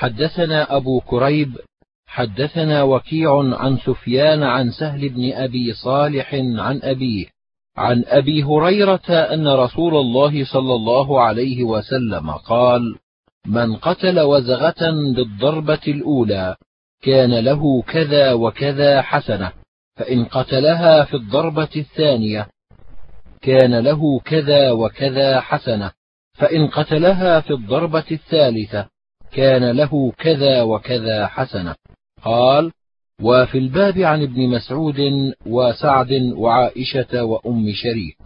حدثنا أبو كريب حدثنا وكيع عن سفيان عن سهل بن أبي صالح عن أبيه عن أبي هريرة أن رسول الله صلى الله عليه وسلم قال من قتل وزغة بالضربة الأولى كان له كذا وكذا حسنة فإن قتلها في الضربة الثانية كان له كذا وكذا حسنة فإن قتلها في الضربة الثالثة كان له كذا وكذا حسنة. قال وفي الباب عن ابن مسعود وسعد وعائشة وأم شريك.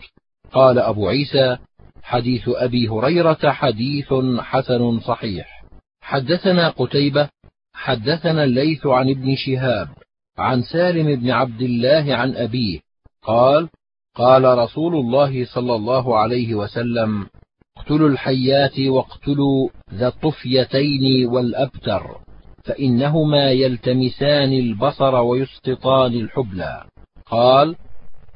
قال أبو عيسى حديث أبي هريرة حديث حسن صحيح. حدثنا قتيبة حدثنا الليث عن ابن شهاب عن سالم بن عبد الله عن أبيه قال قال رسول الله صلى الله عليه وسلم اقتلوا الحيات واقتلوا ذا الطفيتين والأبتر فإنهما يلتمسان البصر ويسقطان الحبلى قال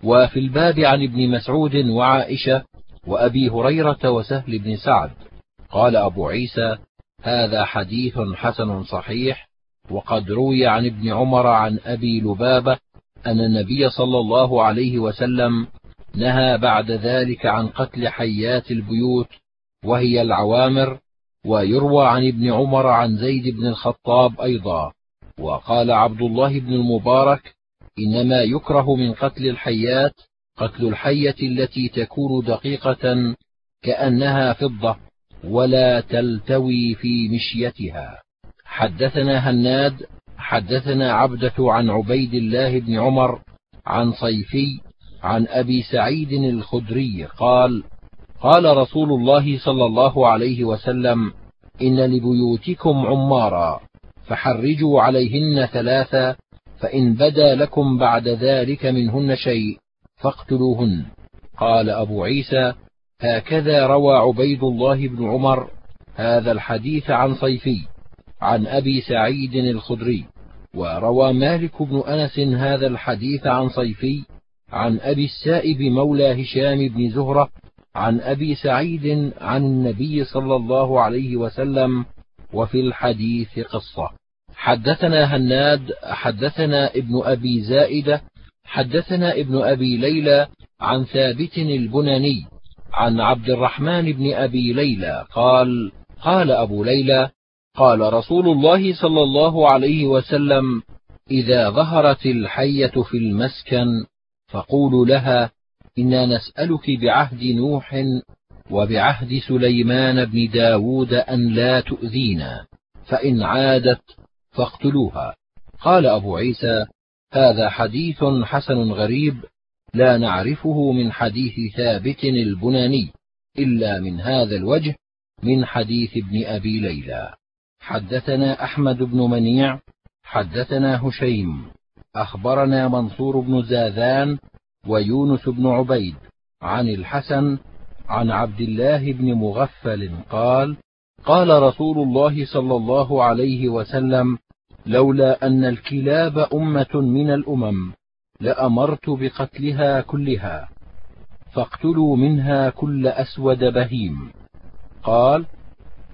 وفي الباب عن ابن مسعود وعائشة وأبي هريرة وسهل بن سعد. قال أبو عيسى هذا حديث حسن صحيح وقد روي عن ابن عمر عن أبي لبابة أن النبي صلى الله عليه وسلم نهى بعد ذلك عن قتل حيات البيوت وهي العوامر ويروى عن ابن عمر عن زيد بن الخطاب أيضا وقال عبد الله بن المبارك إنما يكره من قتل الحيات قتل الحية التي تكون دقيقة كأنها فضة ولا تلتوي في مشيتها. حدثنا هناد حدثنا عبدة عن عبيد الله بن عمر عن صيفي عن أبي سعيد الخدري قال قال رسول الله صلى الله عليه وسلم إن لبيوتكم عمارا فحرجوا عليهن ثلاثا فإن بدا لكم بعد ذلك منهن شيء فاقتلوهن. قال أبو عيسى هكذا روى عبيد الله بن عمر هذا الحديث عن صيفي عن أبي سعيد الخدري وروى مالك بن أنس هذا الحديث عن صيفي عن أبي السائب مولى هشام بن زهرة عن أبي سعيد عن النبي صلى الله عليه وسلم وفي الحديث قصة. حدثنا هناد حدثنا ابن أبي زائدة حدثنا ابن أبي ليلى عن ثابت البناني عن عبد الرحمن بن أبي ليلى قال قال أبو ليلى قال رسول الله صلى الله عليه وسلم إذا ظهرت الحية في المسكن فقولوا لها إنا نسألك بعهد نوح وبعهد سليمان بن داود أن لا تؤذينا فإن عادت فاقتلوها. قال أبو عيسى هذا حديث حسن غريب لا نعرفه من حديث ثابت البناني إلا من هذا الوجه من حديث ابن أبي ليلى. حدثنا أحمد بن منيع حدثنا هشيم. أخبرنا منصور بن زاذان ويونس بن عبيد عن الحسن عن عبد الله بن مغفل قال قال رسول الله صلى الله عليه وسلم لولا أن الكلاب أمة من الأمم لأمرت بقتلها كلها فاقتلوا منها كل أسود بهيم. قال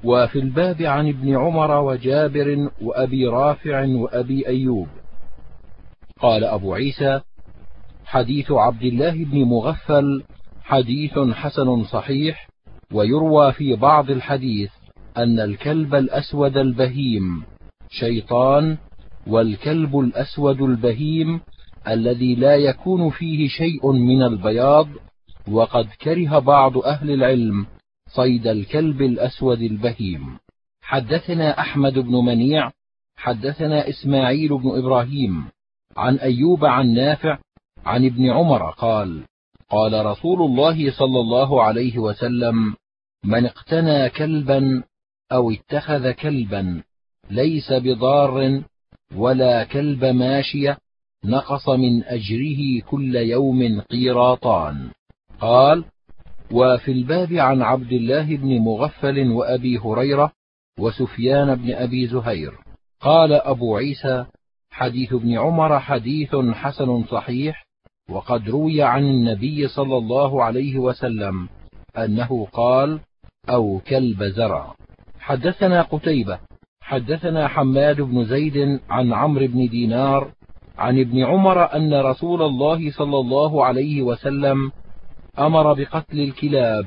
وفي الباب عن ابن عمر وجابر وأبي رافع وأبي أيوب. قال أبو عيسى حديث عبد الله بن مغفل حديث حسن صحيح ويروى في بعض الحديث أن الكلب الأسود البهيم شيطان والكلب الأسود البهيم الذي لا يكون فيه شيء من البياض وقد كره بعض أهل العلم صيد الكلب الأسود البهيم. حدثنا أحمد بن منيع حدثنا إسماعيل بن إبراهيم عن أيوب عن نافع عن ابن عمر قال قال رسول الله صلى الله عليه وسلم من اقتنى كلبا أو اتخذ كلبا ليس بضار ولا كلب ماشية نقص من أجره كل يوم قيراطان. قال وفي الباب عن عبد الله بن مغفل وأبي هريرة وسفيان بن أبي زهير. قال أبو عيسى حديث ابن عمر حديث حسن صحيح وقد روي عن النبي صلى الله عليه وسلم أنه قال أو كلب زرع. حدثنا قتيبة حدثنا حماد بن زيد عن عمرو بن دينار عن ابن عمر أن رسول الله صلى الله عليه وسلم أمر بقتل الكلاب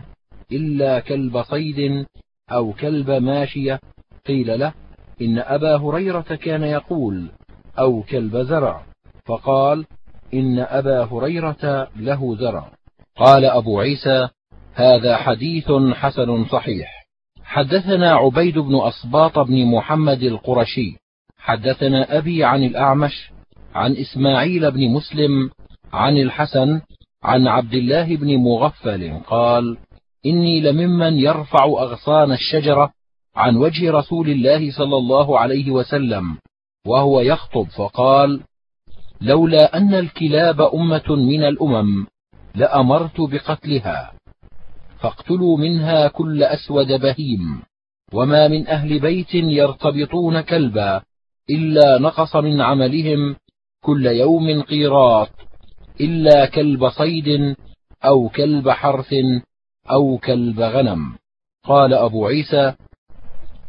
إلا كلب صيد أو كلب ماشية. قيل له إن أبا هريرة كان يقول أو كلب زرع فقال إن أبا هريرة له زرع. قال أبو عيسى هذا حديث حسن صحيح. حدثنا عبيد بن اسباط بن محمد القرشي. حدثنا أبي عن الأعمش عن إسماعيل بن مسلم عن الحسن عن عبد الله بن مغفل قال إني لممن يرفع أغصان الشجرة عن وجه رسول الله صلى الله عليه وسلم. وهو يخطب فقال لولا أن الكلاب أمة من الأمم لأمرت بقتلها فاقتلوا منها كل أسود بهيم وما من أهل بيت يرتبطون كلبا إلا نقص من عملهم كل يوم قيراط إلا كلب صيد أو كلب حرث أو كلب غنم. قال أبو عيسى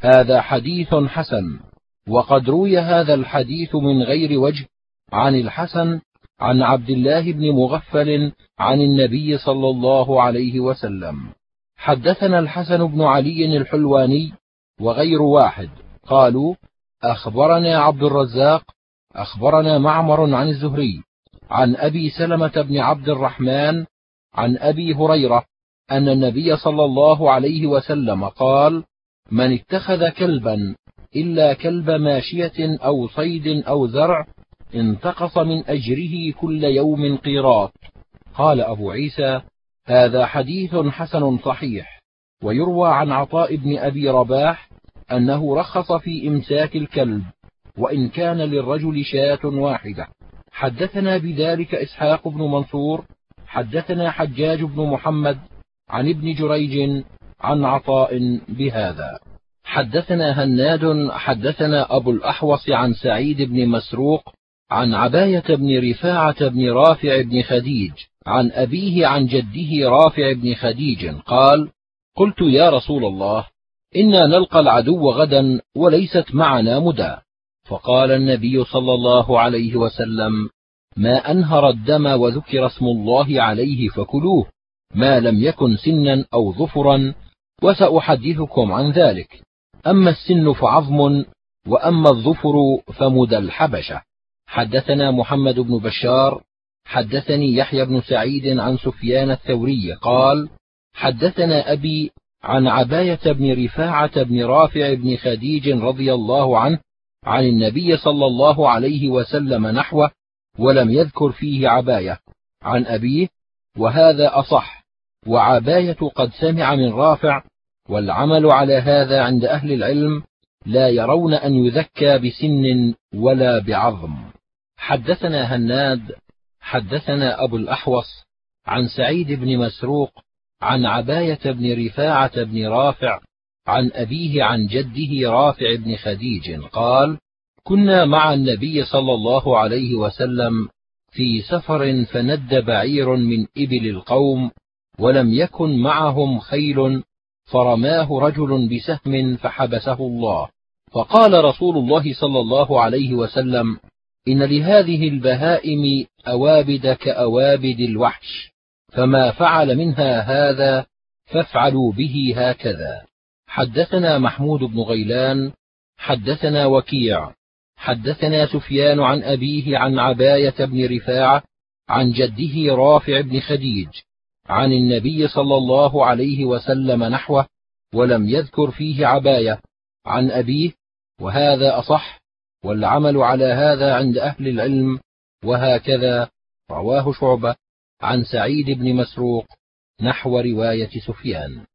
هذا حديث حسن. وقد روي هذا الحديث من غير وجه عن الحسن عن عبد الله بن مغفل عن النبي صلى الله عليه وسلم. حدثنا الحسن بن علي الحلواني وغير واحد. قالوا أخبرنا عبد الرزاق أخبرنا معمر عن الزهري عن أبي سلمة بن عبد الرحمن عن أبي هريرة أن النبي صلى الله عليه وسلم قال من اتخذ كلبا إلا كلب ماشية أو صيد أو زرع انتقص من أجره كل يوم قيراط. قال أبو عيسى هذا حديث حسن صحيح. ويروى عن عطاء بن أبي رباح أنه رخص في إمساك الكلب وإن كان للرجل شاة واحدة. حدثنا بذلك إسحاق بن منصور حدثنا حجاج بن محمد عن ابن جريج عن عطاء بهذا. حدثنا هناد حدثنا أبو الأحوص عن سعيد بن مسروق عن عباية بن رفاعة بن رافع بن خديج عن أبيه عن جده رافع بن خديج قال قلت يا رسول الله إنا نلقى العدو غدا وليست معنا مدى. فقال النبي صلى الله عليه وسلم ما أنهر الدم وذكر اسم الله عليه فكلوه ما لم يكن سنا أو ظفرا وسأحدثكم عن ذلك. أما السن فعظم وأما الظفر فمدى الحبشة. حدثنا محمد بن بشار حدثني يحيى بن سعيد عن سفيان الثوري قال حدثنا أبي عن عباية بن رفاعة بن رافع بن خديج رضي الله عنه عن النبي صلى الله عليه وسلم نحوه ولم يذكر فيه عباية. عن أبيه وهذا أصح وعباية قد سمع من رافع والعمل على هذا عند أهل العلم لا يرون أن يذكى بسن ولا بعظم. حدثنا هناد حدثنا أبو الأحوص عن سعيد بن مسروق عن عباية بن رفاعة بن رافع عن أبيه عن جده رافع بن خديج قال كنا مع النبي صلى الله عليه وسلم في سفر فند بعير من إبل القوم ولم يكن معهم خيل فرماه رجل بسهم فحبسه الله. فقال رسول الله صلى الله عليه وسلم إن لهذه البهائم أوابد كأوابد الوحش فما فعل منها هذا فافعلوا به هكذا. حدثنا محمود بن غيلان حدثنا وكيع حدثنا سفيان عن أبيه عن عباية بن رفاعة عن جده رافع بن خديج عن النبي صلى الله عليه وسلم نحوه ولم يذكر فيه عباية عن أبيه وهذا أصح والعمل على هذا عند أهل العلم وهكذا رواه شعبة عن سعيد بن مسروق نحو رواية سفيان.